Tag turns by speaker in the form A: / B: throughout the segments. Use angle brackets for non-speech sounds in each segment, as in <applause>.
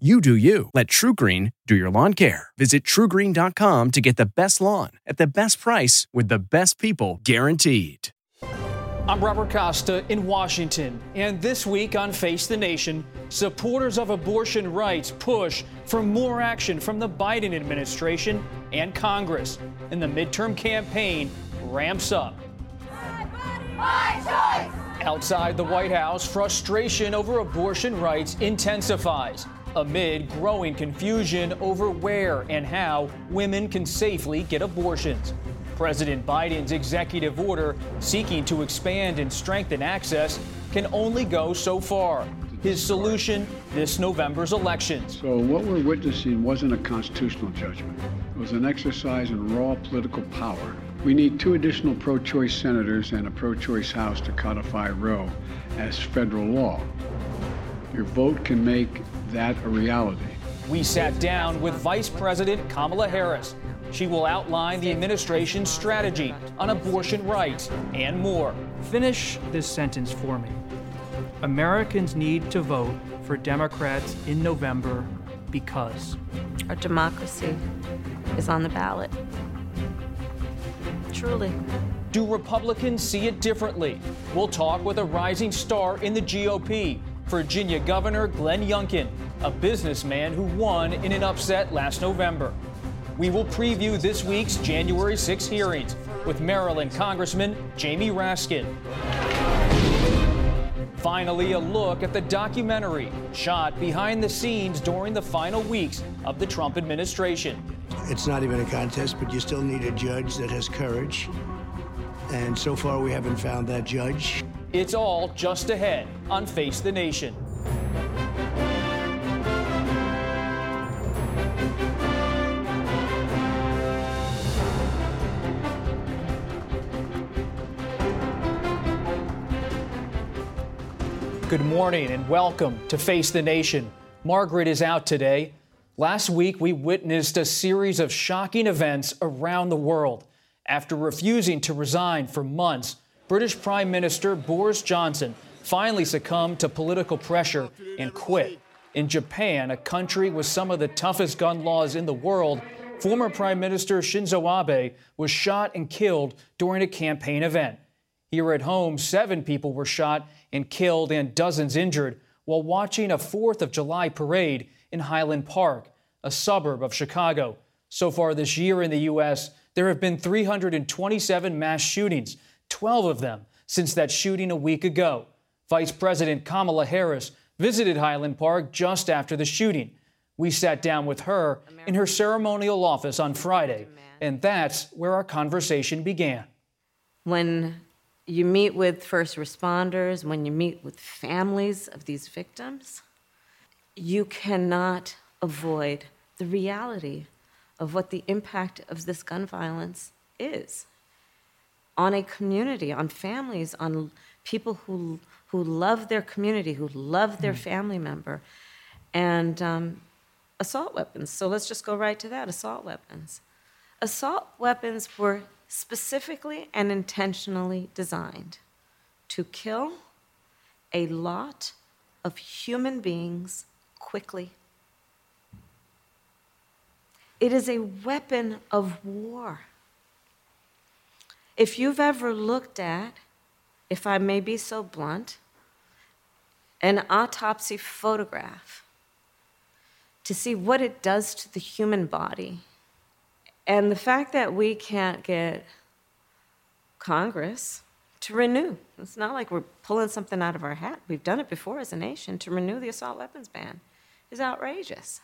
A: You do you. Let TruGreen do your lawn care. Visit trugreen.com to get the best lawn at the best price with the best people guaranteed.
B: I'm Robert Costa in Washington, and this week on Face the Nation, supporters of abortion rights push for more action from the Biden administration and Congress, and the midterm campaign ramps up.
C: My body, my.
B: Outside the White House, frustration over abortion rights intensifies amid growing confusion over where and how women can safely get abortions. President Biden's executive order seeking to expand and strengthen access can only go so far. His solution this November's elections.
D: So, what we're witnessing wasn't a constitutional judgment, it was an exercise in raw political power. We need two additional pro choice senators and a pro choice House to codify Roe as federal law. Your vote can make that a reality.
B: We sat down with Vice President Kamala Harris. She will outline the administration's strategy on abortion rights and more.
E: Finish this sentence for me. Americans need to vote for Democrats in November because
F: our democracy is on the ballot. Truly.
B: Do Republicans see it differently? We'll talk with a rising star in the GOP, Virginia Governor Glenn Youngkin, a businessman who won in an upset last November. We will preview this week's January 6 hearings with Maryland Congressman Jamie Raskin. Finally, a look at the documentary shot behind the scenes during the final weeks of the Trump administration.
G: It's not even a contest, but you still need a judge that has courage. And so far, we haven't found that judge.
B: It's all just ahead on Face the Nation. Good morning and welcome to Face the Nation. Margaret is out today. Last week, we witnessed a series of shocking events around the world. After refusing to resign for months, British Prime Minister Boris Johnson finally succumbed to political pressure and quit. In Japan, a country with some of the toughest gun laws in the world, former Prime Minister Shinzo Abe was shot and killed during a campaign event. Here at home, seven people were shot and killed and dozens injured while watching a 4th of July parade in Highland Park, a suburb of Chicago. So far this year in the U.S., there have been 327 mass shootings, 12 of them since that shooting a week ago. Vice President Kamala Harris visited Highland Park just after the shooting. We sat down with her in her ceremonial office on Friday, and that's where our conversation began.
F: When you meet with first responders, when you meet with families of these victims, you cannot avoid the reality of what the impact of this gun violence is on a community, on families, on people who, who love their community, who love their family member, and um, assault weapons. So let's just go right to that assault weapons. Assault weapons were specifically and intentionally designed to kill a lot of human beings quickly. It is a weapon of war. If you've ever looked at, if I may be so blunt, an autopsy photograph to see what it does to the human body, and the fact that we can't get Congress to renew, it's not like we're pulling something out of our hat. We've done it before as a nation to renew the assault weapons ban, is outrageous.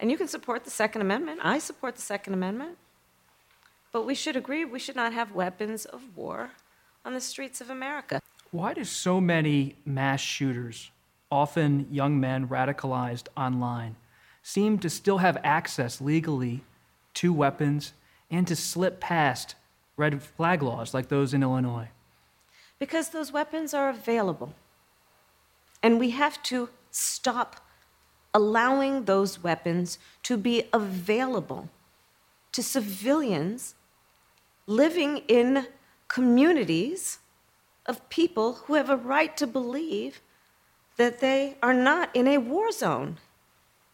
F: And you can support the Second Amendment. I support the Second Amendment. But we should agree we should not have weapons of war on the streets of America.
B: Why do so many mass shooters, often young men radicalized online, seem to still have access legally to weapons and to slip past red flag laws like those in Illinois?
F: Because those weapons are available. And we have to stop allowing those weapons to be available to civilians living in communities of people who have a right to believe that they are not in a war zone.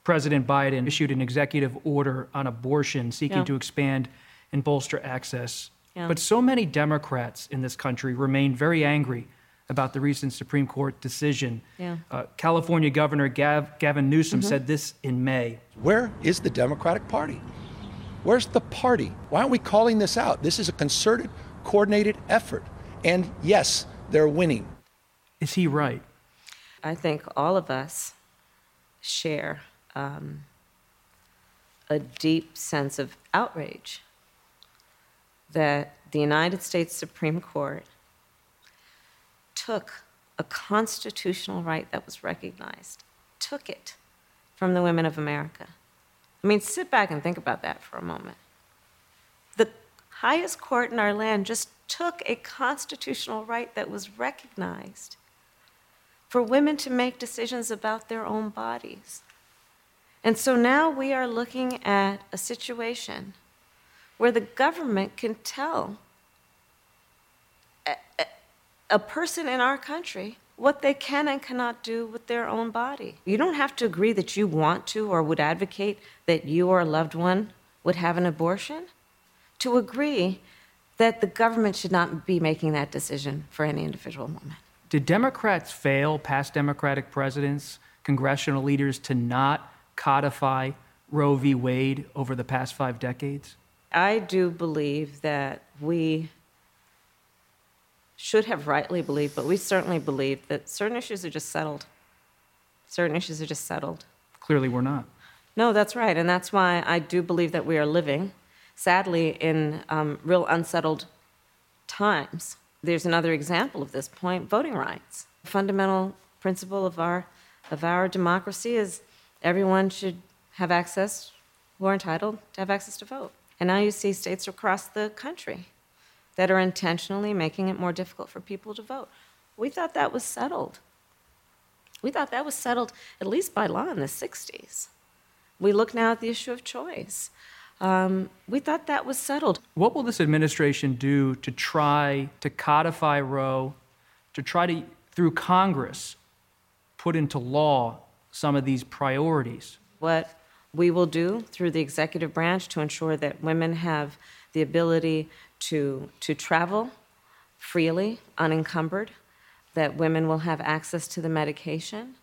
B: President Biden issued an executive order on abortion seeking
F: Yeah.
B: to expand and bolster access.
F: Yeah.
B: But so many Democrats in this country remain very angry about the recent Supreme Court decision.
F: Yeah.
B: Uh, California Governor Gav- Gavin Newsom
F: Mm-hmm.
B: said this in May.
H: Where is the Democratic Party? Where's the party? Why aren't we calling this out? This is a concerted, coordinated effort. And yes, they're winning.
B: Is he right?
F: I think all of us share um, a deep sense of outrage that the United States Supreme Court took a constitutional right that was recognized, took it from the women of America. I mean, sit back and think about that for a moment. The highest court in our land just took a constitutional right that was recognized for women to make decisions about their own bodies. And so now we are looking at a situation where the government can tell a, a- a person in our country what they can and cannot do with their own body. You don't have to agree that you want to or would advocate that you or a loved one would have an abortion to agree that the government should not be making that decision for any individual woman.
B: Did Democrats fail, past Democratic presidents, congressional leaders, to not codify Roe v. Wade over the past five decades?
F: I do believe that we should have rightly believed, but we certainly believe that certain issues are just settled. Certain issues are just settled.
B: Clearly, we're not.
F: No, that's right. And that's why I do believe that we are living, sadly, in um, real unsettled times. There's another example of this point voting rights. The fundamental principle of our, of our democracy is everyone should have access, who are entitled to have access to vote. And now you see states across the country that are intentionally making it more difficult for people to vote. We thought that was settled. We thought that was settled, at least by law, in the 60s. We look now at the issue of choice. Um, we thought that was settled.
B: What will this administration do to try to codify Roe, to try to, through Congress, put into law some of these priorities?
F: What we will do through the executive branch to ensure that women have the ability to, to travel freely, unencumbered, that women will have access to the medication.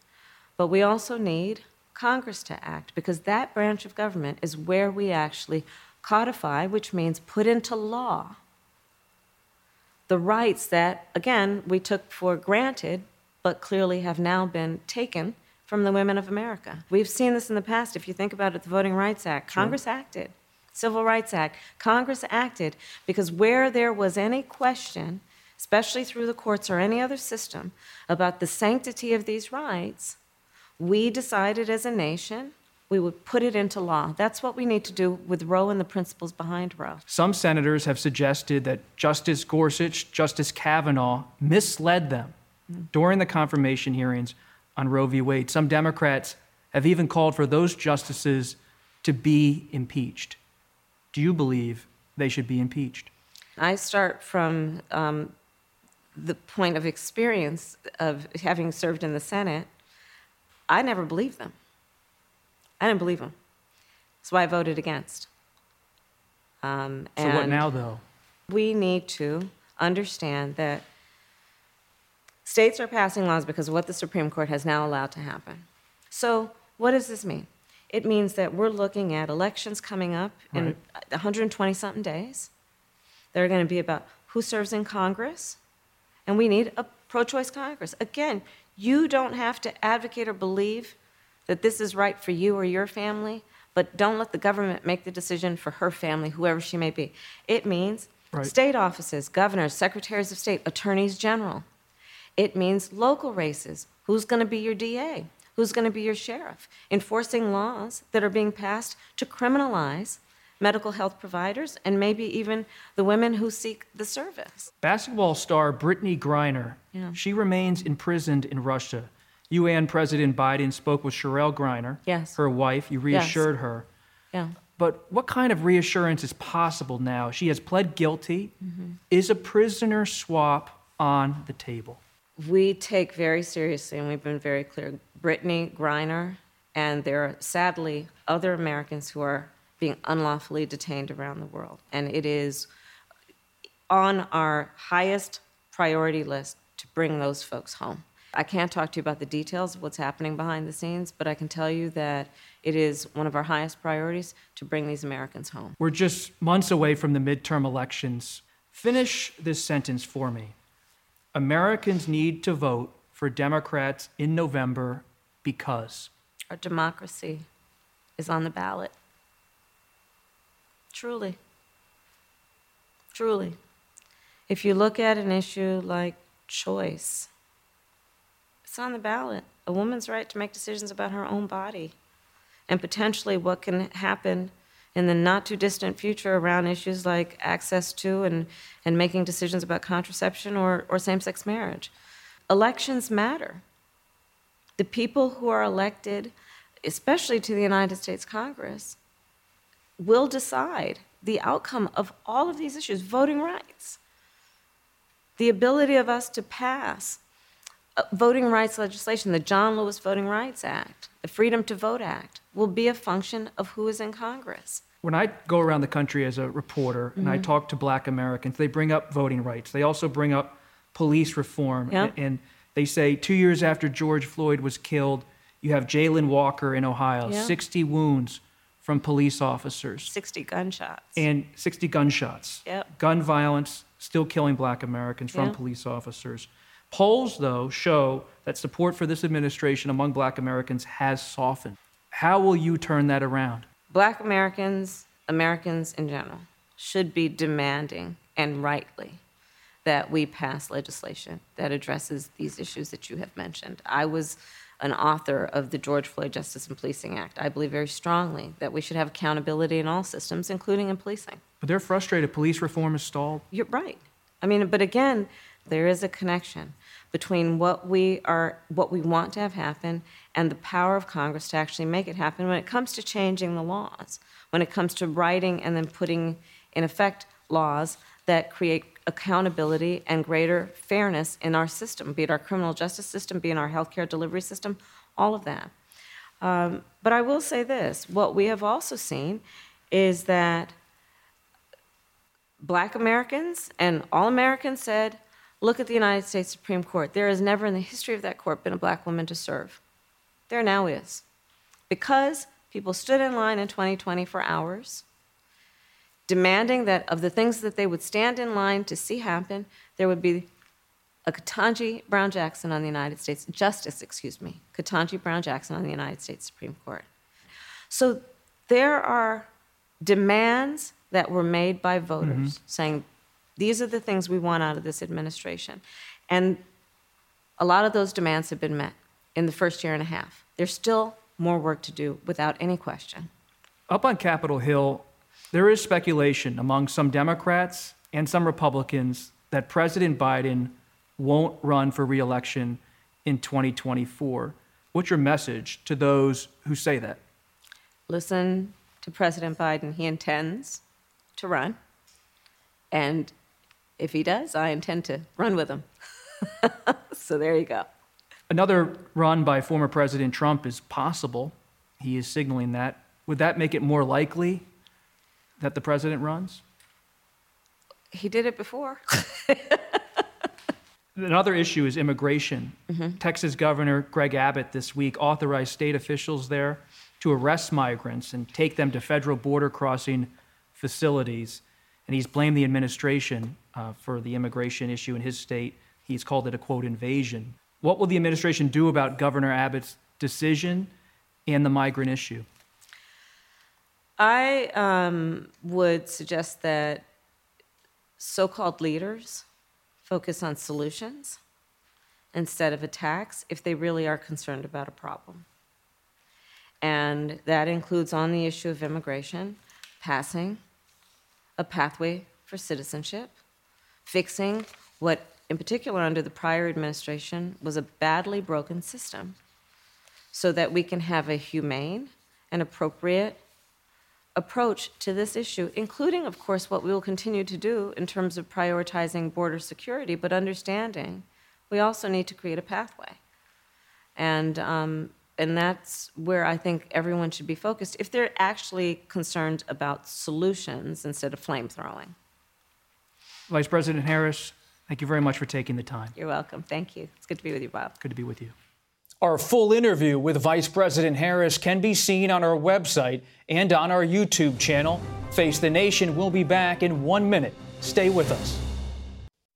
F: But we also need Congress to act because that branch of government is where we actually codify, which means put into law, the rights that, again, we took for granted, but clearly have now been taken from the women of America. We've seen this in the past. If you think about it, the Voting Rights Act, Congress acted. Civil Rights Act, Congress acted because where there was any question, especially through the courts or any other system, about the sanctity of these rights, we decided as a nation we would put it into law. That's what we need to do with Roe and the principles behind Roe.
B: Some senators have suggested that Justice Gorsuch, Justice Kavanaugh misled them mm-hmm. during the confirmation hearings on Roe v. Wade. Some Democrats have even called for those justices to be impeached. Do you believe they should be impeached?
F: I start from um, the point of experience of having served in the Senate. I never believed them. I didn't believe them. That's why I voted against. Um,
B: So, what now, though?
F: We need to understand that states are passing laws because of what the Supreme Court has now allowed to happen. So, what does this mean? It means that we're looking at elections coming up in
B: Right.
F: 120 something days. They're going to be about who serves in Congress, and we need a pro choice Congress. Again, you don't have to advocate or believe that this is right for you or your family, but don't let the government make the decision for her family, whoever she may be. It means
B: Right.
F: state offices, governors, secretaries of state, attorneys general. It means local races. Who's going to be your DA? Who's going to be your sheriff? Enforcing laws that are being passed to criminalize medical health providers and maybe even the women who seek the service.
B: Basketball star Brittney Griner,
F: Yeah.
B: she remains imprisoned in Russia. UN President Biden spoke with Cherelle Griner,
F: Yes.
B: her wife. You reassured her.
F: Yeah.
B: But what kind of reassurance is possible now? She has pled guilty.
F: Mm-hmm.
B: Is a prisoner swap on the table?
F: We take very seriously, and we've been very clear, Brittney Griner, and there are sadly other Americans who are being unlawfully detained around the world. And it is on our highest priority list to bring those folks home. I can't talk to you about the details of what's happening behind the scenes, but I can tell you that it is one of our highest priorities to bring these Americans home.
B: We're just months away from the midterm elections. Finish this sentence for me. Americans need to vote for Democrats in November because.
F: Our democracy is on the ballot. Truly. Truly. If you look at an issue like choice, it's on the ballot. A woman's right to make decisions about her own body and potentially what can happen in the not too distant future around issues like access to and, and making decisions about contraception or, or same sex marriage. Elections matter. The people who are elected, especially to the United States Congress, will decide the outcome of all of these issues voting rights, the ability of us to pass voting rights legislation, the John Lewis Voting Rights Act, the Freedom to Vote Act, will be a function of who is in Congress.
B: When I go around the country as a reporter and I
F: Mm-hmm.
B: talk to black Americans, they bring up voting rights. They also bring up police reform.
F: Yep.
B: And they say two years after George Floyd was killed, you have Jayland Walker in Ohio,
F: Yeah.
B: 60 wounds from police officers
F: 60 gunshots.
B: and 60 gunshots.
F: Yep.
B: Gun violence still killing black Americans from police officers. Polls, though, show that support for this administration among black Americans has softened. How will you turn that around?
F: Black Americans, Americans in general, should be demanding, and rightly, that we pass legislation that addresses these issues that you have mentioned. I was an author of the George Floyd Justice and Policing Act. I believe very strongly that we should have accountability in all systems, including in policing.
B: But they're frustrated. Police reform is stalled.
F: You're right. I mean, but again, there is a connection between what we are, what we want to have happen, and the power of Congress to actually make it happen. When it comes to changing the laws, when it comes to writing and then putting in effect laws that create accountability and greater fairness in our system, be it our criminal justice system, be it our healthcare delivery system, all of that. Um, but I will say this: what we have also seen is that black Americans and all Americans said, look at the United States Supreme Court. There has never in the history of that court been a black woman to serve. There now is. Because people stood in line in 2020 for hours, demanding that of the things that they would stand in line to see happen, there would be a Ketanji Brown Jackson on the United States, Justice, excuse me, Ketanji Brown Jackson on the United States Supreme Court. So there are demands that were made by voters mm-hmm. saying, these are the things we want out of this administration. And a lot of those demands have been met in the first year and a half. There's still more work to do without any question.
B: Up on Capitol Hill, there is speculation among some Democrats and some Republicans that President Biden won't run for reelection in 2024. What's your message to those who say that?
F: Listen to President Biden. He intends to run. And if he does, I intend to run with him. <laughs> so there you go.
B: Another run by former President Trump is possible. He is signaling that. Would that make it more likely that the president runs?
F: He did it before. <laughs>
B: Another issue is immigration. Mm-hmm. Texas Governor Greg Abbott this week authorized state officials there to arrest migrants and take them to federal border crossing facilities. And he's blamed the administration uh, for the immigration issue in his state. He's called it a quote invasion. What will the administration do about Governor Abbott's decision and the migrant issue?
F: I um, would suggest that so called leaders focus on solutions instead of attacks if they really are concerned about a problem. And that includes on the issue of immigration, passing a pathway for citizenship, fixing what, in particular, under the prior administration, was a badly broken system so that we can have a humane and appropriate approach to this issue, including, of course, what we will continue to do in terms of prioritizing border security, but understanding we also need to create a pathway. And, um, and that's where I think everyone should be focused if they're actually concerned about solutions instead of flame throwing.
E: Vice President Harris, thank you very much for taking the time.
F: You're welcome. Thank you. It's good to be with you, Bob.
E: Good to be with you.
B: Our full interview with Vice President Harris can be seen on our website and on our YouTube channel. Face the Nation will be back in one minute. Stay with us.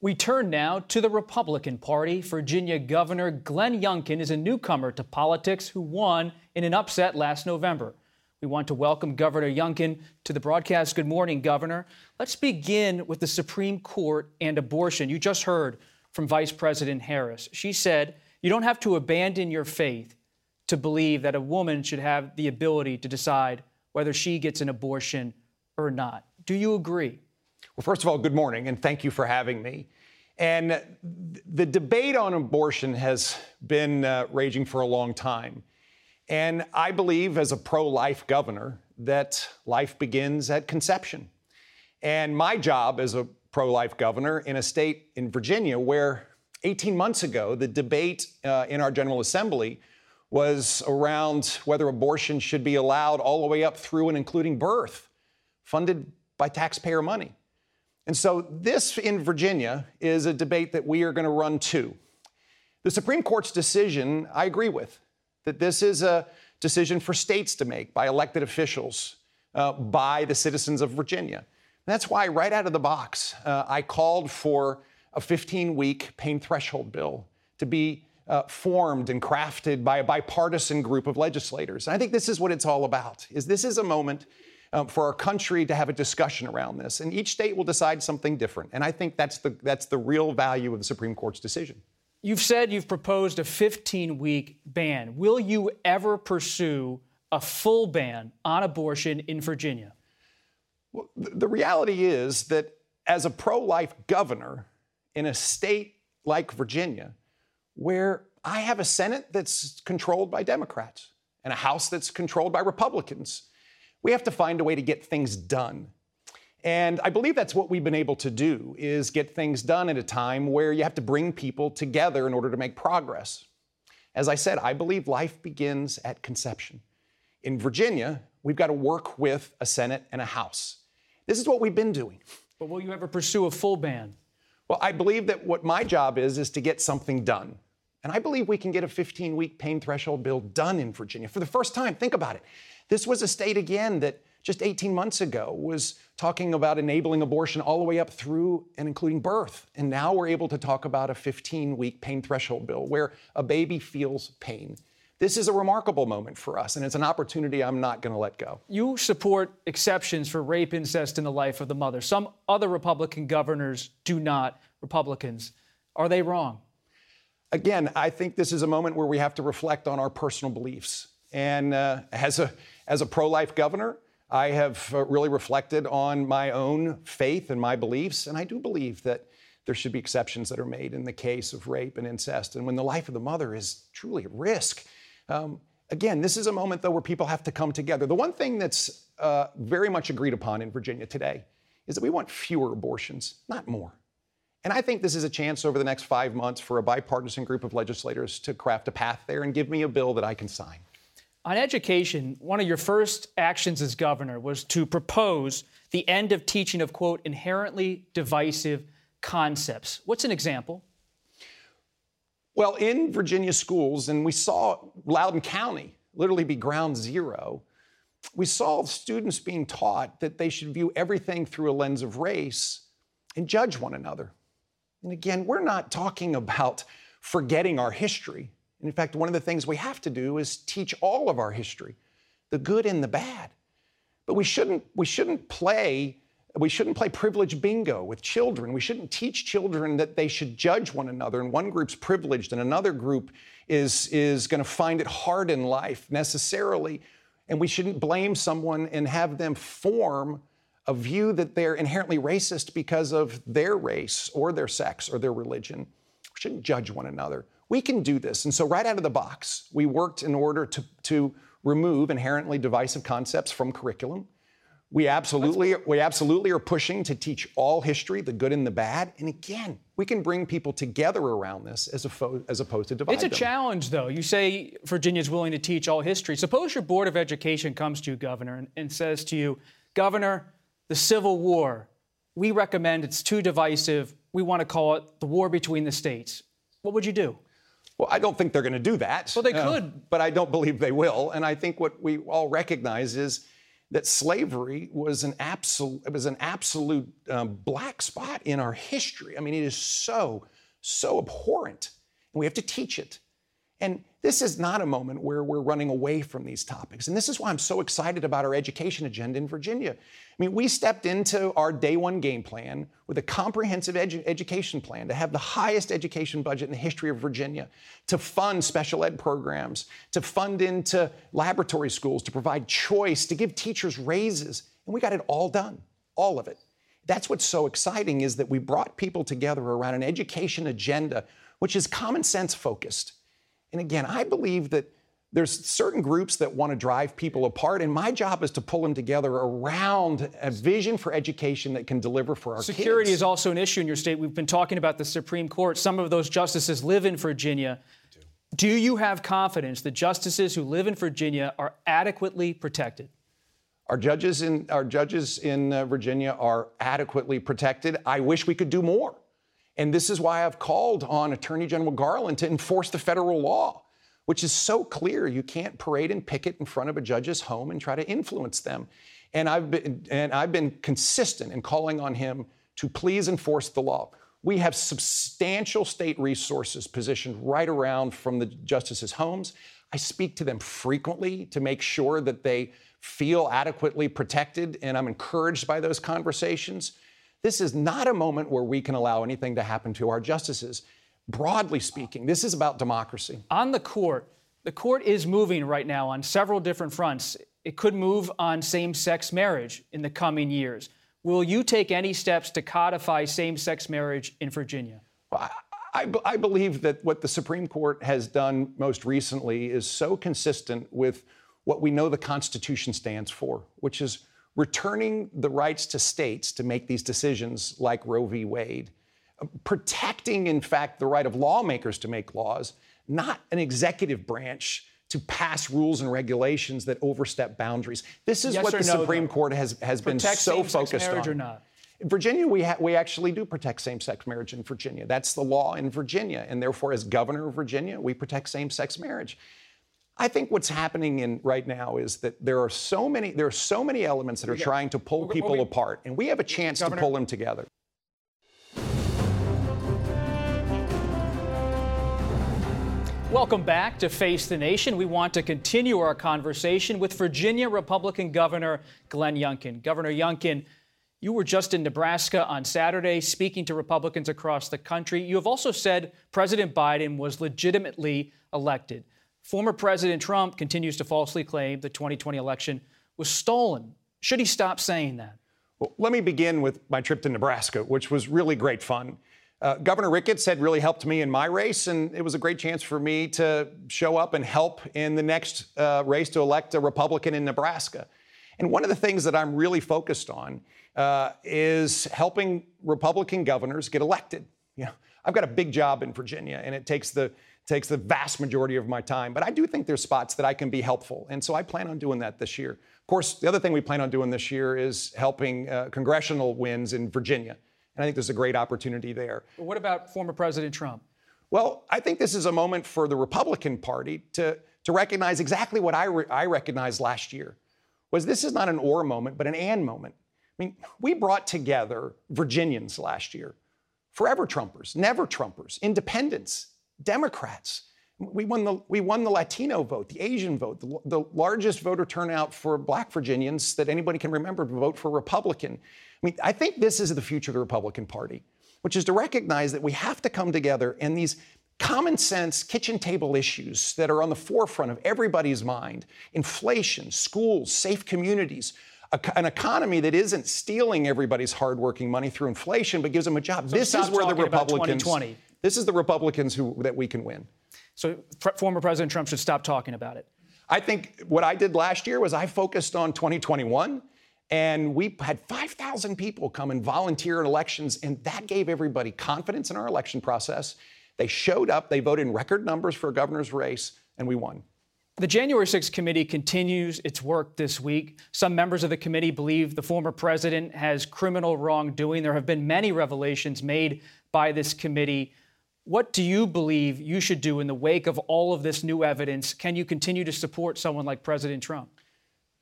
B: We turn now to the Republican Party. Virginia Governor Glenn Youngkin is a newcomer to politics who won in an upset last November. We want to welcome Governor Youngkin to the broadcast. Good morning, Governor. Let's begin with the Supreme Court and abortion. You just heard from Vice President Harris. She said, You don't have to abandon your faith to believe that a woman should have the ability to decide whether she gets an abortion or not. Do you agree?
I: Well, first of all, good morning, and thank you for having me. And the debate on abortion has been uh, raging for a long time. And I believe, as a pro life governor, that life begins at conception. And my job as a pro life governor in a state in Virginia where 18 months ago the debate uh, in our General Assembly was around whether abortion should be allowed all the way up through and including birth, funded by taxpayer money. And so, this in Virginia is a debate that we are going to run too. The Supreme Court's decision, I agree with, that this is a decision for states to make by elected officials, uh, by the citizens of Virginia. And that's why, right out of the box, uh, I called for a 15 week pain threshold bill to be uh, formed and crafted by a bipartisan group of legislators. And I think this is what it's all about. Is this is a moment um, for our country to have a discussion around this. And each state will decide something different. And I think that's the, that's the real value of the Supreme Court's decision.
B: You've said you've proposed a 15 week ban. Will you ever pursue a full ban on abortion in Virginia?
I: Well, the reality is that as a pro life governor in a state like Virginia, where I have a Senate that's controlled by Democrats and a House that's controlled by Republicans, we have to find a way to get things done. And I believe that's what we've been able to do is get things done at a time where you have to bring people together in order to make progress. As I said, I believe life begins at conception. In Virginia, we've got to work with a Senate and a House. This is what we've been doing.
B: But will you ever pursue a full ban?
I: Well, I believe that what my job is is to get something done. And I believe we can get a 15 week pain threshold bill done in Virginia for the first time. Think about it. This was a state, again, that just 18 months ago was talking about enabling abortion all the way up through and including birth. And now we're able to talk about a 15 week pain threshold bill where a baby feels pain. This is a remarkable moment for us, and it's an opportunity I'm not going to let go.
B: You support exceptions for rape, incest, and the life of the mother. Some other Republican governors do not. Republicans. Are they wrong?
I: Again, I think this is a moment where we have to reflect on our personal beliefs. And uh, as a as a pro life governor, I have uh, really reflected on my own faith and my beliefs, and I do believe that there should be exceptions that are made in the case of rape and incest. And when the life of the mother is truly at risk, um, again, this is a moment, though, where people have to come together. The one thing that's uh, very much agreed upon in Virginia today is that we want fewer abortions, not more. And I think this is a chance over the next five months for a bipartisan group of legislators to craft a path there and give me a bill that I can sign.
B: On education, one of your first actions as governor was to propose the end of teaching of, quote, inherently divisive concepts. What's an example?
I: Well, in Virginia schools, and we saw Loudoun County literally be ground zero, we saw students being taught that they should view everything through a lens of race and judge one another. And again, we're not talking about forgetting our history. In fact, one of the things we have to do is teach all of our history, the good and the bad. But we shouldn't, we shouldn't play we shouldn't play privilege bingo with children. We shouldn't teach children that they should judge one another and one group's privileged and another group is, is going to find it hard in life necessarily. And we shouldn't blame someone and have them form a view that they're inherently racist because of their race or their sex or their religion. We shouldn't judge one another. We can do this. And so, right out of the box, we worked in order to, to remove inherently divisive concepts from curriculum. We absolutely, we absolutely are pushing to teach all history, the good and the bad. And again, we can bring people together around this as, fo- as opposed to divide
B: It's a
I: them.
B: challenge, though. You say Virginia's willing to teach all history. Suppose your Board of Education comes to you, Governor, and, and says to you, Governor, the Civil War, we recommend it's too divisive. We want to call it the war between the states. What would you do?
I: Well, I don't think they're going to do that.
B: Well, they uh, could.
I: But I don't believe they will. And I think what we all recognize is that slavery was an absolute, it was an absolute um, black spot in our history. I mean, it is so, so abhorrent. And we have to teach it. And this is not a moment where we're running away from these topics. And this is why I'm so excited about our education agenda in Virginia. I mean, we stepped into our day one game plan with a comprehensive edu- education plan to have the highest education budget in the history of Virginia, to fund special ed programs, to fund into laboratory schools, to provide choice, to give teachers raises. And we got it all done, all of it. That's what's so exciting is that we brought people together around an education agenda which is common sense focused and again, I believe that there's certain groups that want to drive people apart, and my job is to pull them together around a vision for education that can deliver for our
B: Security
I: kids.
B: is also an issue in your state. We've been talking about the Supreme Court. Some of those justices live in Virginia. Do. do you have confidence that justices who live in Virginia are adequately protected?
I: Our judges in our judges in uh, Virginia are adequately protected. I wish we could do more. And this is why I've called on Attorney General Garland to enforce the federal law, which is so clear you can't parade and picket in front of a judge's home and try to influence them. And I've been, and I've been consistent in calling on him to please enforce the law. We have substantial state resources positioned right around from the justices' homes. I speak to them frequently to make sure that they feel adequately protected, and I'm encouraged by those conversations. This is not a moment where we can allow anything to happen to our justices. Broadly speaking, this is about democracy.
B: On the court, the court is moving right now on several different fronts. It could move on same sex marriage in the coming years. Will you take any steps to codify same sex marriage in Virginia?
I: I, I, I, believe that what the Supreme Court has done most recently is so consistent with what we know the Constitution stands for, which is returning the rights to states to make these decisions like Roe v. Wade, protecting, in fact, the right of lawmakers to make laws, not an executive branch to pass rules and regulations that overstep boundaries. This is
B: yes
I: what the
B: no,
I: Supreme
B: though.
I: Court has, has been so focused
B: marriage
I: on.
B: Or not?
I: In Virginia, we, ha- we actually do protect same sex marriage in Virginia. That's the law in Virginia. And therefore, as governor of Virginia, we protect same sex marriage. I think what's happening in right now is that there are so many there are so many elements that are trying to pull people apart, and we have a chance Governor. to pull them together.
B: Welcome back to Face the Nation. We want to continue our conversation with Virginia Republican Governor Glenn Youngkin. Governor Youngkin, you were just in Nebraska on Saturday speaking to Republicans across the country. You have also said President Biden was legitimately elected. Former President Trump continues to falsely claim the 2020 election was stolen Should he stop saying that?
I: Well, let me begin with my trip to Nebraska, which was really great fun. Uh, Governor Ricketts had really helped me in my race, and it was a great chance for me to show up and help in the next uh, race to elect a Republican in Nebraska. And one of the things that I'm really focused on uh, is helping Republican governors get elected. You know, I've got a big job in Virginia, and it takes the takes the vast majority of my time. But I do think there's spots that I can be helpful, and so I plan on doing that this year. Of course, the other thing we plan on doing this year is helping uh, congressional wins in Virginia, and I think there's a great opportunity there.
B: But what about former President Trump?
I: Well, I think this is a moment for the Republican Party to to recognize exactly what I, re- I recognized last year was this is not an or moment, but an and moment. I mean, we brought together Virginians last year, forever Trumpers, never Trumpers, independents, Democrats. We won the, we won the Latino vote, the Asian vote, the, the largest voter turnout for black Virginians that anybody can remember to vote for Republican. I mean, I think this is the future of the Republican Party, which is to recognize that we have to come together and these common sense kitchen table issues that are on the forefront of everybody's mind inflation, schools, safe communities, an economy that isn't stealing everybody's hardworking money through inflation, but gives them a job.
B: So
I: this is where the Republicans.
B: 2020.
I: This is the Republicans who that we can win.
B: So former President Trump should stop talking about it.
I: I think what I did last year was I focused on 2021. And we had 5,000 people come and volunteer in elections, and that gave everybody confidence in our election process. They showed up, they voted in record numbers for a governor's race, and we won.
B: The January 6th committee continues its work this week. Some members of the committee believe the former president has criminal wrongdoing. There have been many revelations made by this committee. What do you believe you should do in the wake of all of this new evidence? Can you continue to support someone like President Trump?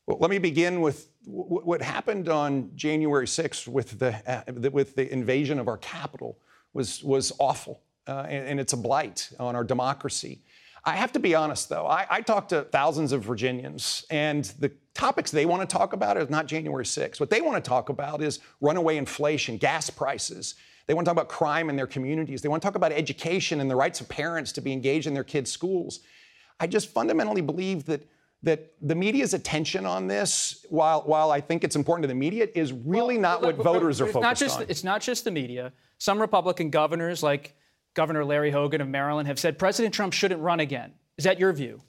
I: Well, let me begin with what happened on January 6th with the, uh, with the invasion of our capitol was, was awful, uh, and, and it's a blight on our democracy. I have to be honest, though. I, I talk to thousands of Virginians, and the topics they want to talk about is not January 6th. What they want to talk about is runaway inflation, gas prices. They want to talk about crime in their communities. They want to talk about education and the rights of parents to be engaged in their kids' schools. I just fundamentally believe that that the media's attention on this, while while I think it's important to the media, is really well, not what voters are focused
B: not just,
I: on.
B: It's not just the media. Some Republican governors, like Governor Larry Hogan of Maryland have said President Trump shouldn't run again. Is that your view?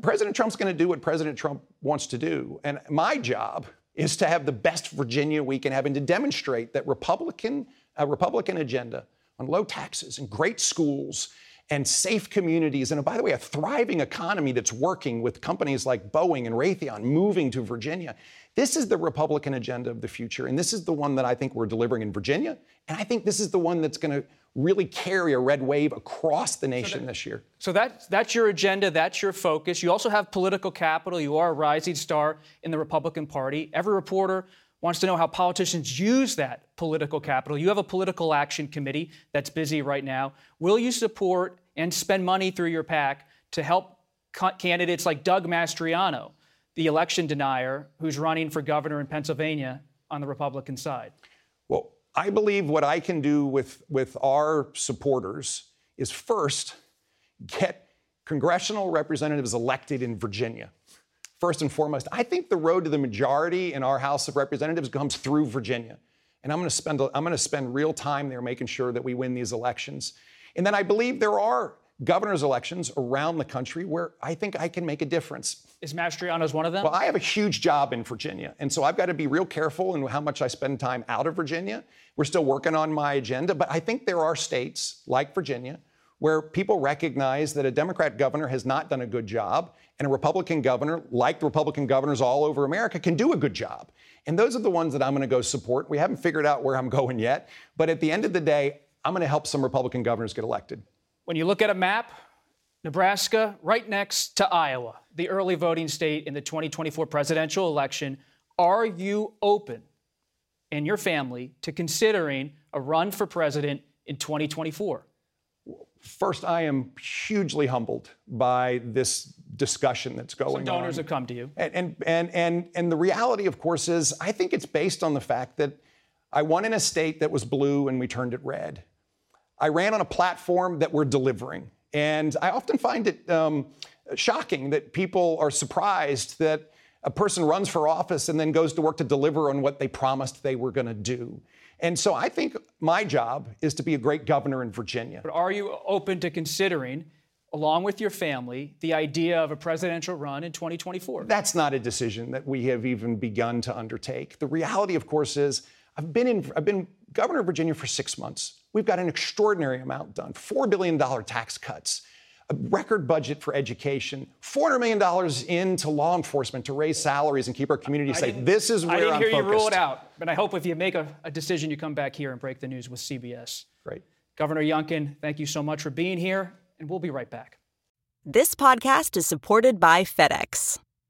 I: President Trump's going to do what President Trump wants to do. And my job is to have the best Virginia we can have and to demonstrate that Republican, a Republican agenda on low taxes and great schools and safe communities, and by the way, a thriving economy that's working with companies like Boeing and Raytheon moving to Virginia. This is the Republican agenda of the future, and this is the one that I think we're delivering in Virginia, and I think this is the one that's going to really carry a red wave across the nation so that, this year.
B: So that, that's your agenda, that's your focus. You also have political capital. You are a rising star in the Republican Party. Every reporter wants to know how politicians use that political capital. You have a political action committee that's busy right now. Will you support and spend money through your PAC to help candidates like Doug Mastriano, the election denier who's running for governor in Pennsylvania on the Republican side?
I: Well, I believe what I can do with, with our supporters is first get congressional representatives elected in Virginia. First and foremost, I think the road to the majority in our House of Representatives comes through Virginia. And I'm going to spend I'm going to spend real time there making sure that we win these elections. And then I believe there are governor's elections around the country where I think I can make a difference.
B: Is Mastriano's one of them?
I: Well, I have a huge job in Virginia, and so I've got to be real careful in how much I spend time out of Virginia. We're still working on my agenda, but I think there are states like Virginia where people recognize that a Democrat governor has not done a good job, and a Republican governor, like the Republican governors all over America, can do a good job. And those are the ones that I'm going to go support. We haven't figured out where I'm <laughs> going yet, but at the end of the day, I'm going to help some Republican governors get elected.
B: When you look at a map, Nebraska right next to Iowa, the early voting state in the 2024 presidential election, are you open and your family to considering a run for president in 2024?
I: First, I am hugely humbled by this discussion that's going on.
B: Some donors
I: on.
B: have come to you.
I: And, and, and, and, and the reality, of course, is I think it's based on the fact that I won in a state that was blue and we turned it red. I ran on a platform that we're delivering. And I often find it um, shocking that people are surprised that A person runs for office and then goes to work to deliver on what they promised they were going to do. And so I think my job is to be a great governor in Virginia.
B: But are you open to considering, along with your family, the idea of a presidential run in 2024?
I: That's not a decision that we have even begun to undertake. The reality, of course, is I've been in, I've been governor of Virginia for six months. We've got an extraordinary amount done $4 billion tax cuts, a record budget for education, $400 million into law enforcement to raise salaries and keep our communities safe. This is where
B: I didn't
I: I'm
B: hear
I: focused.
B: you rule it out, but I hope if you make a, a decision, you come back here and break the news with CBS.
I: Great.
B: Governor Youngkin, thank you so much for being here, and we'll be right back.
J: This podcast is supported by FedEx.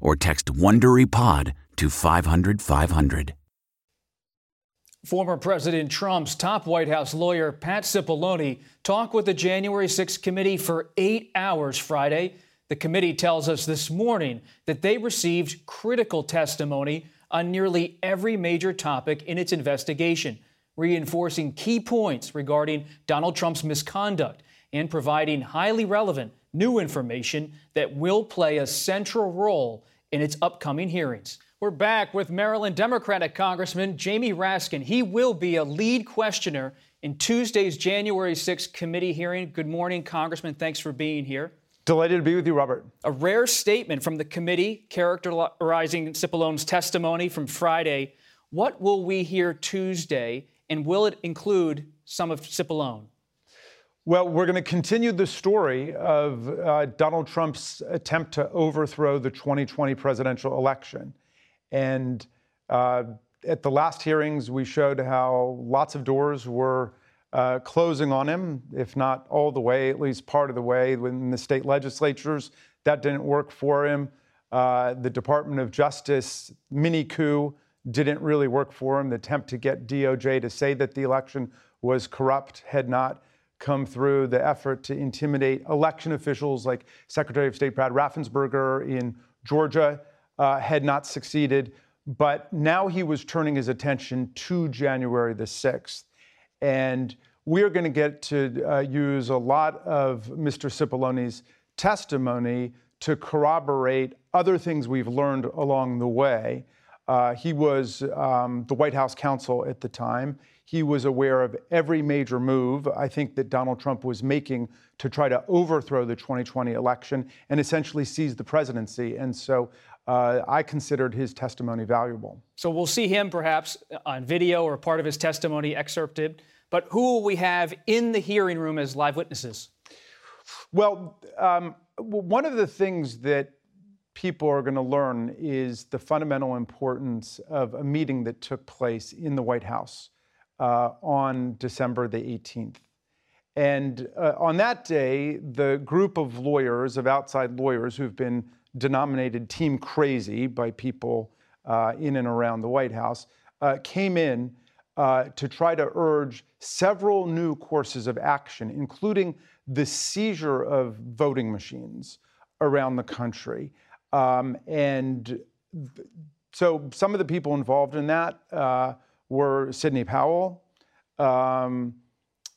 K: or text WonderyPod to 500 500.
B: Former President Trump's top White House lawyer, Pat Cipollone, talked with the January 6th committee for eight hours Friday. The committee tells us this morning that they received critical testimony on nearly every major topic in its investigation, reinforcing key points regarding Donald Trump's misconduct and providing highly relevant new information that will play a central role in its upcoming hearings. We're back with Maryland Democratic Congressman Jamie Raskin. He will be a lead questioner in Tuesday's January 6th committee hearing. Good morning, Congressman. Thanks for being here.
L: Delighted to be with you, Robert.
B: A rare statement from the committee characterizing Cipollone's testimony from Friday. What will we hear Tuesday, and will it include some of Cipollone?
L: Well, we're going to continue the story of uh, Donald Trump's attempt to overthrow the 2020 presidential election. And uh, at the last hearings, we showed how lots of doors were uh, closing on him, if not all the way, at least part of the way, in the state legislatures. That didn't work for him. Uh, the Department of Justice mini coup didn't really work for him. The attempt to get DOJ to say that the election was corrupt had not come through. The effort to intimidate election officials like Secretary of State Brad Raffensperger in Georgia uh, had not succeeded. But now he was turning his attention to January the 6th. And we're going to get to uh, use a lot of Mr. Cipollone's testimony to corroborate other things we've learned along the way. Uh, he was um, the White House counsel at the time. He was aware of every major move I think that Donald Trump was making to try to overthrow the 2020 election and essentially seize the presidency. And so uh, I considered his testimony valuable.
B: So we'll see him perhaps on video or part of his testimony excerpted. But who will we have in the hearing room as live witnesses?
L: Well, um, one of the things that people are going to learn is the fundamental importance of a meeting that took place in the White House uh, on December the 18th. And uh, on that day, the group of lawyers, of outside lawyers who've been denominated Team Crazy by people uh, in and around the White House, uh, came in uh, to try to urge several new courses of action, including the seizure of voting machines around the country. Um, and so some of the people involved in that uh, were Sidney Powell. Um,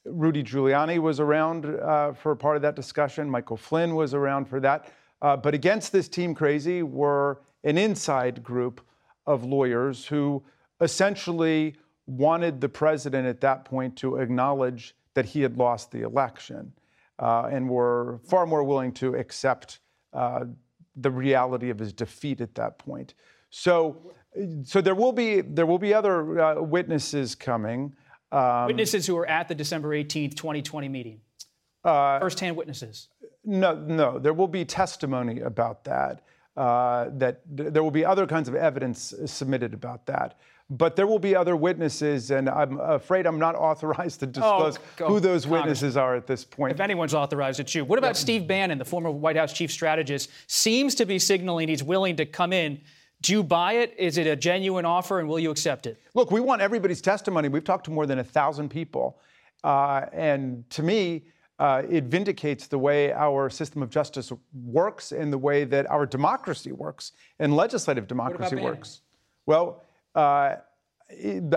L: Rudy Giuliani was around uh, for part of that discussion. Michael Flynn was around for that. Uh, but against this team crazy were an inside group of lawyers who essentially wanted the president at that point to acknowledge that he had lost the election uh, and were far more willing to accept uh, the reality of his defeat at that point. So, so there will be there will be other uh, witnesses coming.
B: Um, witnesses who were at the December 18th, 2020 meeting. Uh, First-hand witnesses.
L: No, no. There will be testimony about that. Uh, that there will be other kinds of evidence submitted about that. But there will be other witnesses, and I'm afraid I'm not <laughs> authorized to disclose oh, who those witnesses are at this point.
B: If anyone's authorized, it's you. What about yeah. Steve Bannon, the former White House chief strategist, seems to be signaling he's willing to come in do you buy it? Is it a genuine offer, and will you accept it?
L: Look, we want everybody's testimony. We've talked to more than a thousand people, uh, and to me, uh, it vindicates the way our system of justice works and the way that our democracy works and legislative democracy works. Well, uh,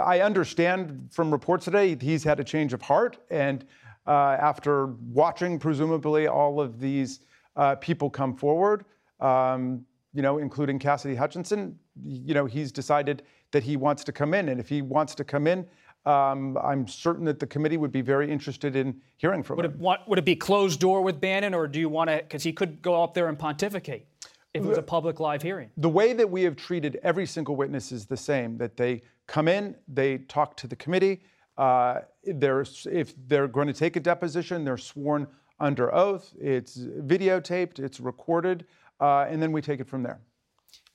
L: I understand from reports today he's had a change of heart, and uh, after watching presumably all of these uh, people come forward. Um, you know, including Cassidy Hutchinson, you know, he's decided that he wants to come in. And if he wants to come in, um, I'm certain that the committee would be very interested in hearing from
B: would
L: him.
B: It, want, would it be closed door with Bannon, or do you want to, because he could go up there and pontificate if it was a public live hearing?
L: The way that we have treated every single witness is the same that they come in, they talk to the committee. Uh, if they're going to take a deposition, they're sworn under oath. It's videotaped, it's recorded uh, and then we take it from there.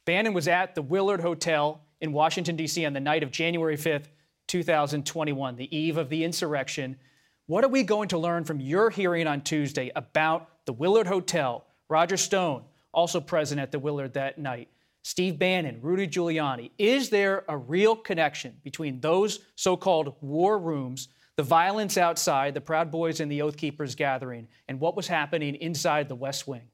B: Bannon was at the Willard Hotel in Washington, D.C. on the night of January 5th, 2021, the eve of the insurrection. What are we going to learn from your hearing on Tuesday about the Willard Hotel? Roger Stone, also present at the Willard that night. Steve Bannon, Rudy Giuliani. Is there a real connection between those so called war rooms, the violence outside, the Proud Boys and the Oath Keepers gathering, and what was happening inside the West Wing?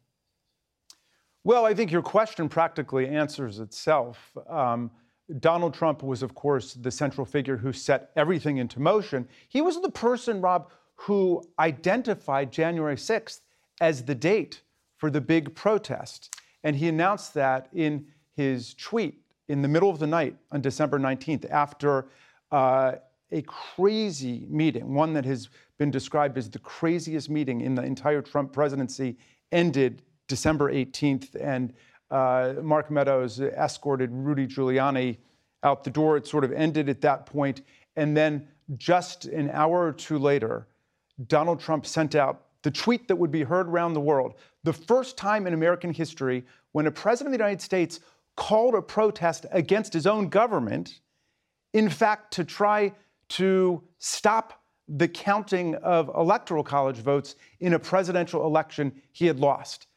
L: Well, I think your question practically answers itself. Um, Donald Trump was, of course, the central figure who set everything into motion. He was the person, Rob, who identified January 6th as the date for the big protest. And he announced that in his tweet in the middle of the night on December 19th after uh, a crazy meeting, one that has been described as the craziest meeting in the entire Trump presidency, ended December 18th, and uh, Mark Meadows escorted Rudy Giuliani out the door. It sort of ended at that point. And then just an hour or two later, Donald Trump sent out the tweet that would be heard around the world. The first time in American history when a president of the United States called a protest against his own government, in fact, to try to stop the counting of electoral college votes in a presidential election he had lost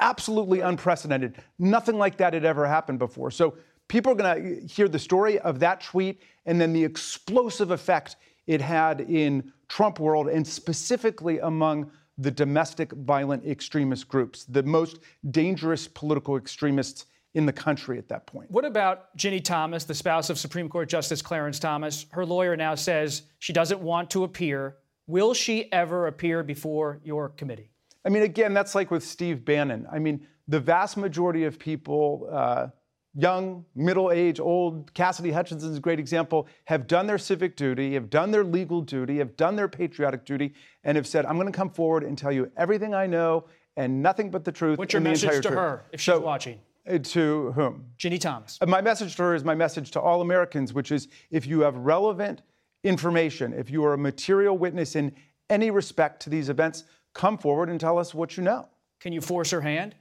L: absolutely unprecedented. Nothing like that had ever happened before. So people are going to hear the story of that tweet and then the explosive effect it had in Trump world and specifically among the domestic violent extremist groups, the most dangerous political extremists in the country at that point.
B: What about Ginny Thomas, the spouse of Supreme Court Justice Clarence Thomas? Her lawyer now says she doesn't want to appear. Will she ever appear before your committee?
L: I mean, again, that's like with Steve Bannon. I mean, the vast majority of people, uh, young, middle age, old, Cassidy Hutchinson is a great example, have done their civic duty, have done their legal duty, have done their patriotic duty, and have said, I'm going to come forward and tell you everything I know and nothing but the truth.
B: What's your message to truth. her if she's so, watching?
L: Uh, to whom?
B: Ginny Thomas.
L: Uh, my message to her is my message to all Americans, which is if you have relevant information, if you are a material witness in any respect to these events, come forward and tell us what you know.
B: Can you force her hand?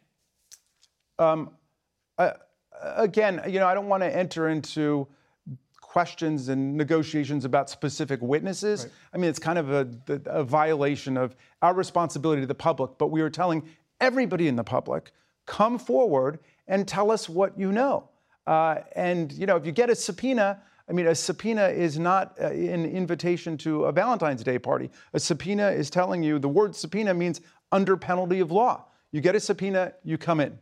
L: Um, uh, again, you know, I don't want to enter into questions and negotiations about specific witnesses. Right. I mean, it's kind of a, a, violation of our responsibility to the public, but we are telling everybody in the public come forward and tell us what you know. Uh, and, you know, if you get a subpoena, I mean, a subpoena is not uh, an invitation to a Valentine's Day party. A subpoena is telling you the word subpoena means under penalty of law. You get a subpoena, you come in.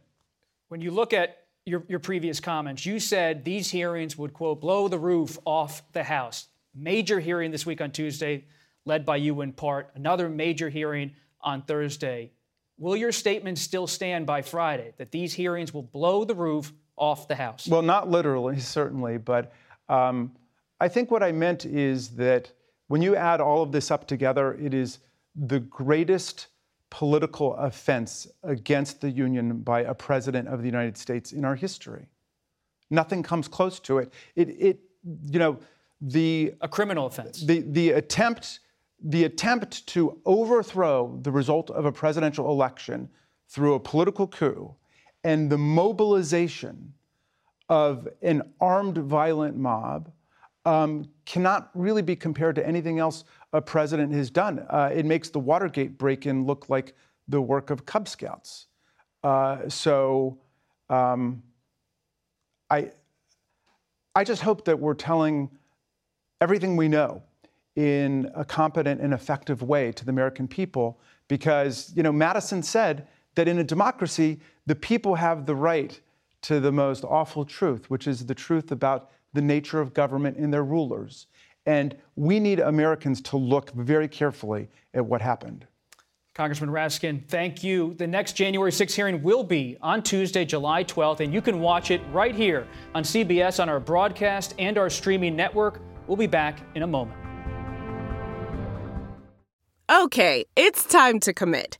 B: When you look at your, your previous comments. You said these hearings would, quote, blow the roof off the House. Major hearing this week on Tuesday, led by you in part. Another major hearing on Thursday. Will your statement still stand by Friday that these hearings will blow the roof off the House?
L: Well, not literally, certainly, but um, I think what I meant is that when you add all of this up together, it is the greatest political offense against the Union by a president of the United States in our history. Nothing comes close to it. It, it you know, the
B: a criminal offense.
L: The the attempt the attempt to overthrow the result of a presidential election through a political coup and the mobilization of an armed violent mob um, cannot really be compared to anything else a president has done. Uh, it makes the Watergate break in look like the work of Cub Scouts. Uh, so um, I, I just hope that we're telling everything we know in a competent and effective way to the American people because, you know, Madison said that in a democracy, the people have the right to the most awful truth, which is the truth about the nature of government and their rulers. And we need Americans to look very carefully at what happened.
B: Congressman Raskin, thank you. The next January 6 hearing will be on Tuesday, July 12th, and you can watch it right here on CBS on our broadcast and our streaming network. We'll be back in a moment.
M: Okay, it's time to commit.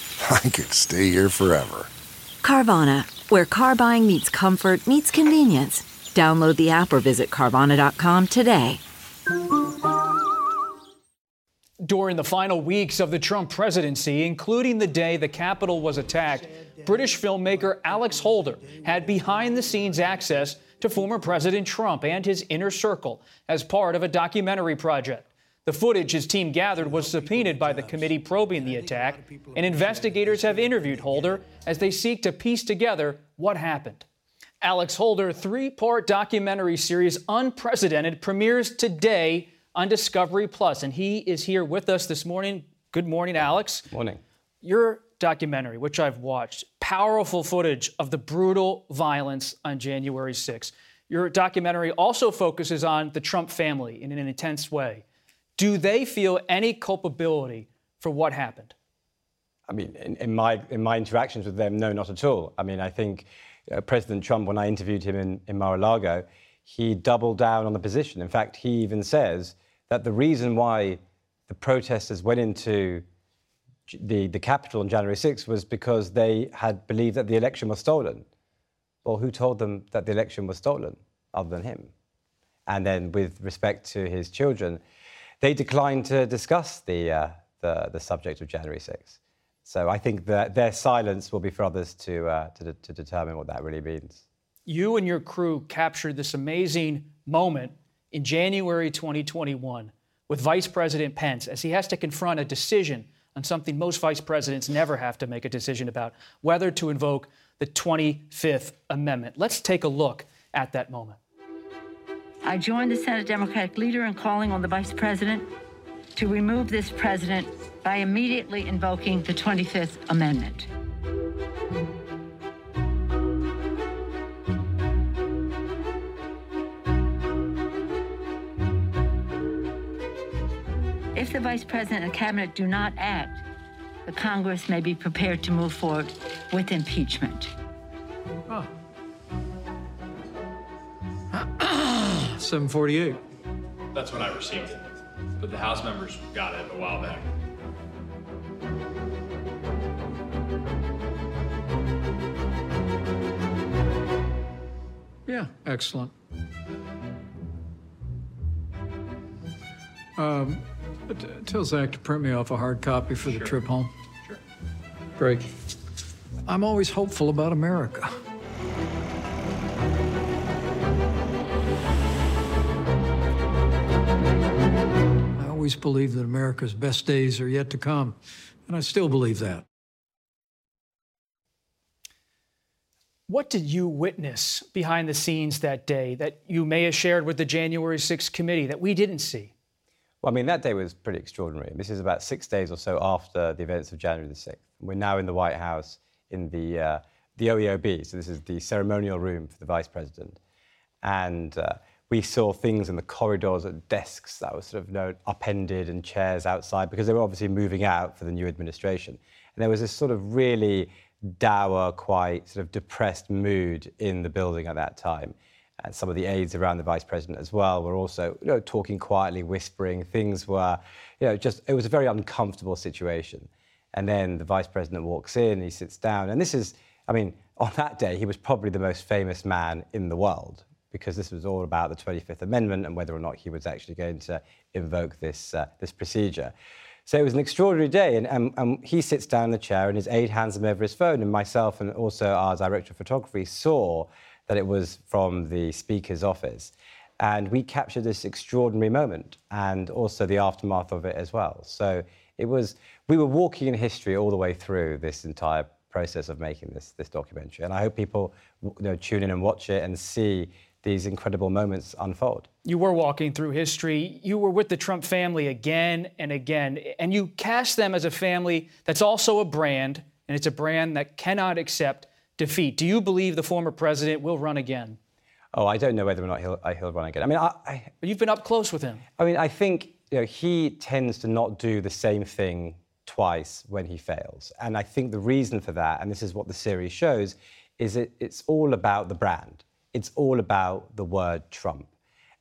N: <laughs>
O: I could stay here forever.
N: Carvana, where car buying meets comfort, meets convenience. Download the app or visit Carvana.com today.
B: During the final weeks of the Trump presidency, including the day the Capitol was attacked, British filmmaker Alex Holder had behind the scenes access to former President Trump and his inner circle as part of a documentary project. The footage his team gathered was subpoenaed by the committee probing the attack, and investigators have interviewed Holder as they seek to piece together what happened. Alex Holder three part documentary series Unprecedented premieres today on Discovery Plus, and he is here with us this morning. Good morning, Alex.
P: Morning.
B: Your documentary, which I've watched, powerful footage of the brutal violence on January 6th. Your documentary also focuses on the Trump family in an intense way. Do they feel any culpability for what happened?
P: I mean, in, in my in my interactions with them, no, not at all. I mean, I think uh, President Trump, when I interviewed him in, in Mar-a-Lago, he doubled down on the position. In fact, he even says that the reason why the protesters went into the, the Capitol on January 6th was because they had believed that the election was stolen. Well, who told them that the election was stolen other than him? And then, with respect to his children, they declined to discuss the, uh, the, the, subject of January 6th. So I think that their silence will be for others to, uh, to, to determine what that really means.
B: You and your crew captured this amazing moment in January 2021 with Vice President Pence as he has to confront a decision on something most vice presidents never have to make a decision about whether to invoke the 25th Amendment. Let's take a look at that moment.
Q: I joined the Senate Democratic leader in calling on the Vice President to remove this president by immediately invoking the 25th Amendment. If the Vice President and Cabinet do not act, the Congress may be prepared to move forward with impeachment.
E: 748.
R: That's when I received it. But the House members got it a while back.
S: Yeah, excellent. Um, tell Zach to print me off a hard copy for the trip home.
R: Sure.
S: Great. I'm always hopeful about America. Always believe that America's best days are yet to come, and I still believe that.
B: What did you witness behind the scenes that day that you may have shared with the January 6th committee that we didn't see?
P: Well, I mean, that day was pretty extraordinary. This is about six days or so after the events of January the 6th. We're now in the White House in the, uh, the OEOB, so this is the ceremonial room for the vice president. And uh, we saw things in the corridors at desks that were sort of you know, upended and chairs outside because they were obviously moving out for the new administration. And there was this sort of really dour, quite sort of depressed mood in the building at that time. And some of the aides around the vice president as well were also you know, talking quietly, whispering. Things were, you know, just, it was a very uncomfortable situation. And then the vice president walks in, he sits down. And this is, I mean, on that day, he was probably the most famous man in the world because this was all about the 25th Amendment and whether or not he was actually going to invoke this, uh, this procedure. So it was an extraordinary day, and, and, and, he sits down in the chair, and his aide hands him over his phone, and myself and also our director of photography saw that it was from the speaker's office. And we captured this extraordinary moment and also the aftermath of it as well. So it was, we were walking in history all the way through this entire process of making this, this documentary. And I hope people you know, tune in and watch it and see these incredible moments unfold.
B: You were walking through history. You were with the Trump family again and again, and you cast them as a family that's also a brand, and it's a brand that cannot accept defeat. Do you believe the former president will run again?
P: Oh, I don't know whether or not he'll, uh, he'll run again. I mean, I, I,
B: but you've been up close with him.
P: I mean, I think you know, he tends to not do the same thing twice when he fails. And I think the reason for that, and this is what the series shows, is that it's all about the brand it's all about the word Trump.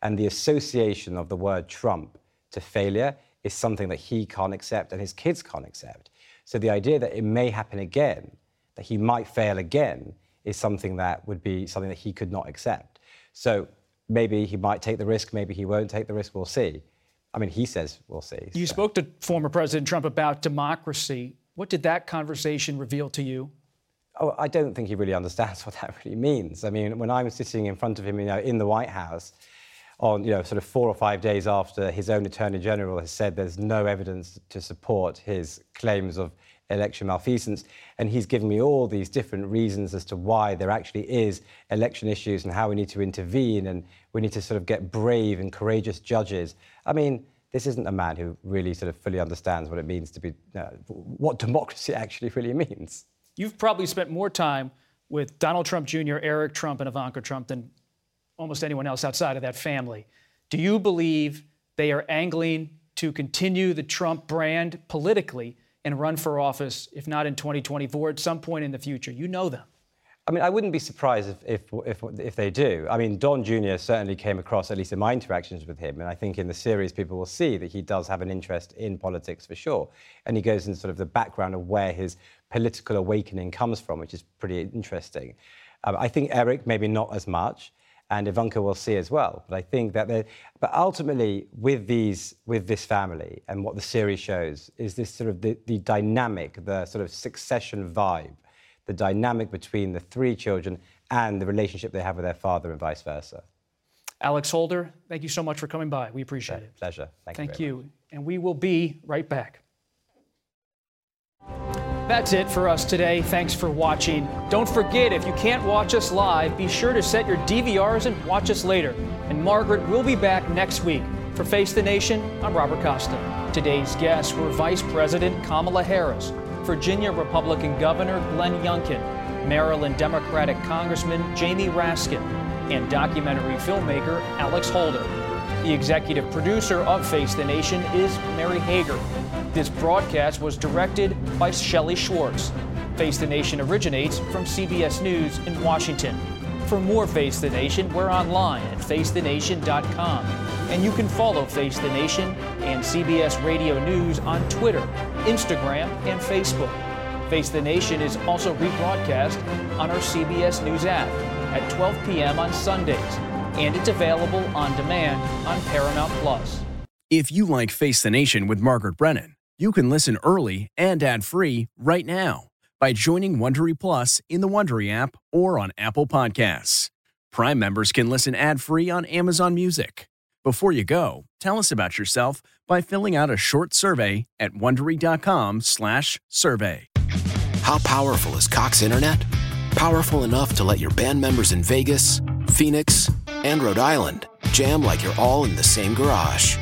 P: And the association of the word Trump to failure is something that he can't accept and his kids can't accept. So the idea that it may happen again, that he might fail again, is something that would be something that he could not accept. So maybe he might take the risk, maybe he won't take the risk, we'll see. I mean, he says we'll see.
B: You so. spoke to former President Trump about democracy. What did that conversation reveal to you?
P: Oh, I don't think he really understands <laughs> what that really means. I mean, when I'm sitting in front of him, you know, in the White House, on you know, sort of four or five days after his own Attorney General has said there's no evidence to support his claims of election malfeasance, and he's given me all these different reasons as to why there actually is election issues and how we need to intervene and we need to sort of get brave and courageous judges. I mean, this isn't a man who really sort of fully understands what it means to be, uh, what democracy <laughs> actually really means.
B: You've probably spent more time with Donald Trump Jr., Eric Trump, and Ivanka Trump than almost anyone else outside of that family. Do you believe they are angling to continue the Trump brand politically and run for office, if not in 2024, at some point in the future? You know them.
P: I mean, I wouldn't be surprised if, if, if, if, they do. I mean, Don Jr. certainly came across, at least in my interactions with him, and I think in the series people will see that he does have an interest in politics for sure. And he goes into sort of the background of where his political awakening comes from, which is pretty interesting. Um, I think Eric, maybe not as much, and Ivanka will see as well. But I think that, but ultimately, with these, with this family, and what the series shows is this sort of the, the dynamic, the sort of succession vibe the dynamic between the three children and the relationship they have with their father and vice versa.
B: Alex Holder, thank you so much for coming by. We appreciate
P: yeah,
B: it.
P: Pleasure. Thank,
B: thank
P: you.
B: you. And we will be right back. That's it for us today. Thanks for watching. Don't forget, if you can't watch us live, be sure to set your DVRs and watch us later. And Margaret will be back next week. For Face the Nation, I'm Robert Costa. Today's guests were Vice President Kamala Harris, Virginia Republican Governor Glenn Youngkin, Maryland Democratic Congressman Jamie Raskin, and documentary filmmaker Alex Holder. The executive producer of Face the Nation is Mary Hager. This broadcast was directed by Shelley Schwartz. Face the Nation originates from CBS News in Washington. For more Face the Nation, we're online at facethenation.com. And you can follow Face the Nation and CBS Radio News on Twitter, Instagram, and Facebook. Face the Nation is also rebroadcast on our CBS News app at 12 p.m. on Sundays, and it's available on demand on Paramount Plus.
A: If you like Face the Nation with Margaret Brennan, you can listen early and ad-free right now by joining Wondery Plus in the Wondery app or on Apple Podcasts. Prime members can listen ad-free on Amazon Music. Before you go, tell us about yourself by filling out a short survey at wondery.com/survey.
T: How powerful is Cox Internet? Powerful enough to let your band members in Vegas, Phoenix, and Rhode Island jam like you're all in the same garage.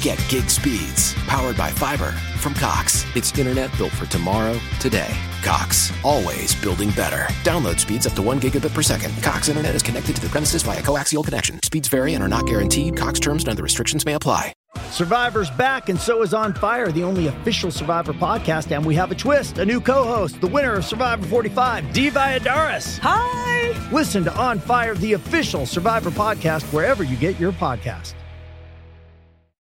T: Get gig speeds powered by fiber from Cox. It's internet built for tomorrow, today. Cox, always building better. Download speeds up to one gigabit per second. Cox internet is connected to the premises via coaxial connection. Speeds vary and are not guaranteed. Cox terms and other restrictions may apply.
U: Survivor's back, and so is On Fire, the only official Survivor podcast. And we have a twist a new co host, the winner of Survivor 45, Dee Valladares. Hi! Listen to On Fire, the official Survivor podcast, wherever you get your podcast.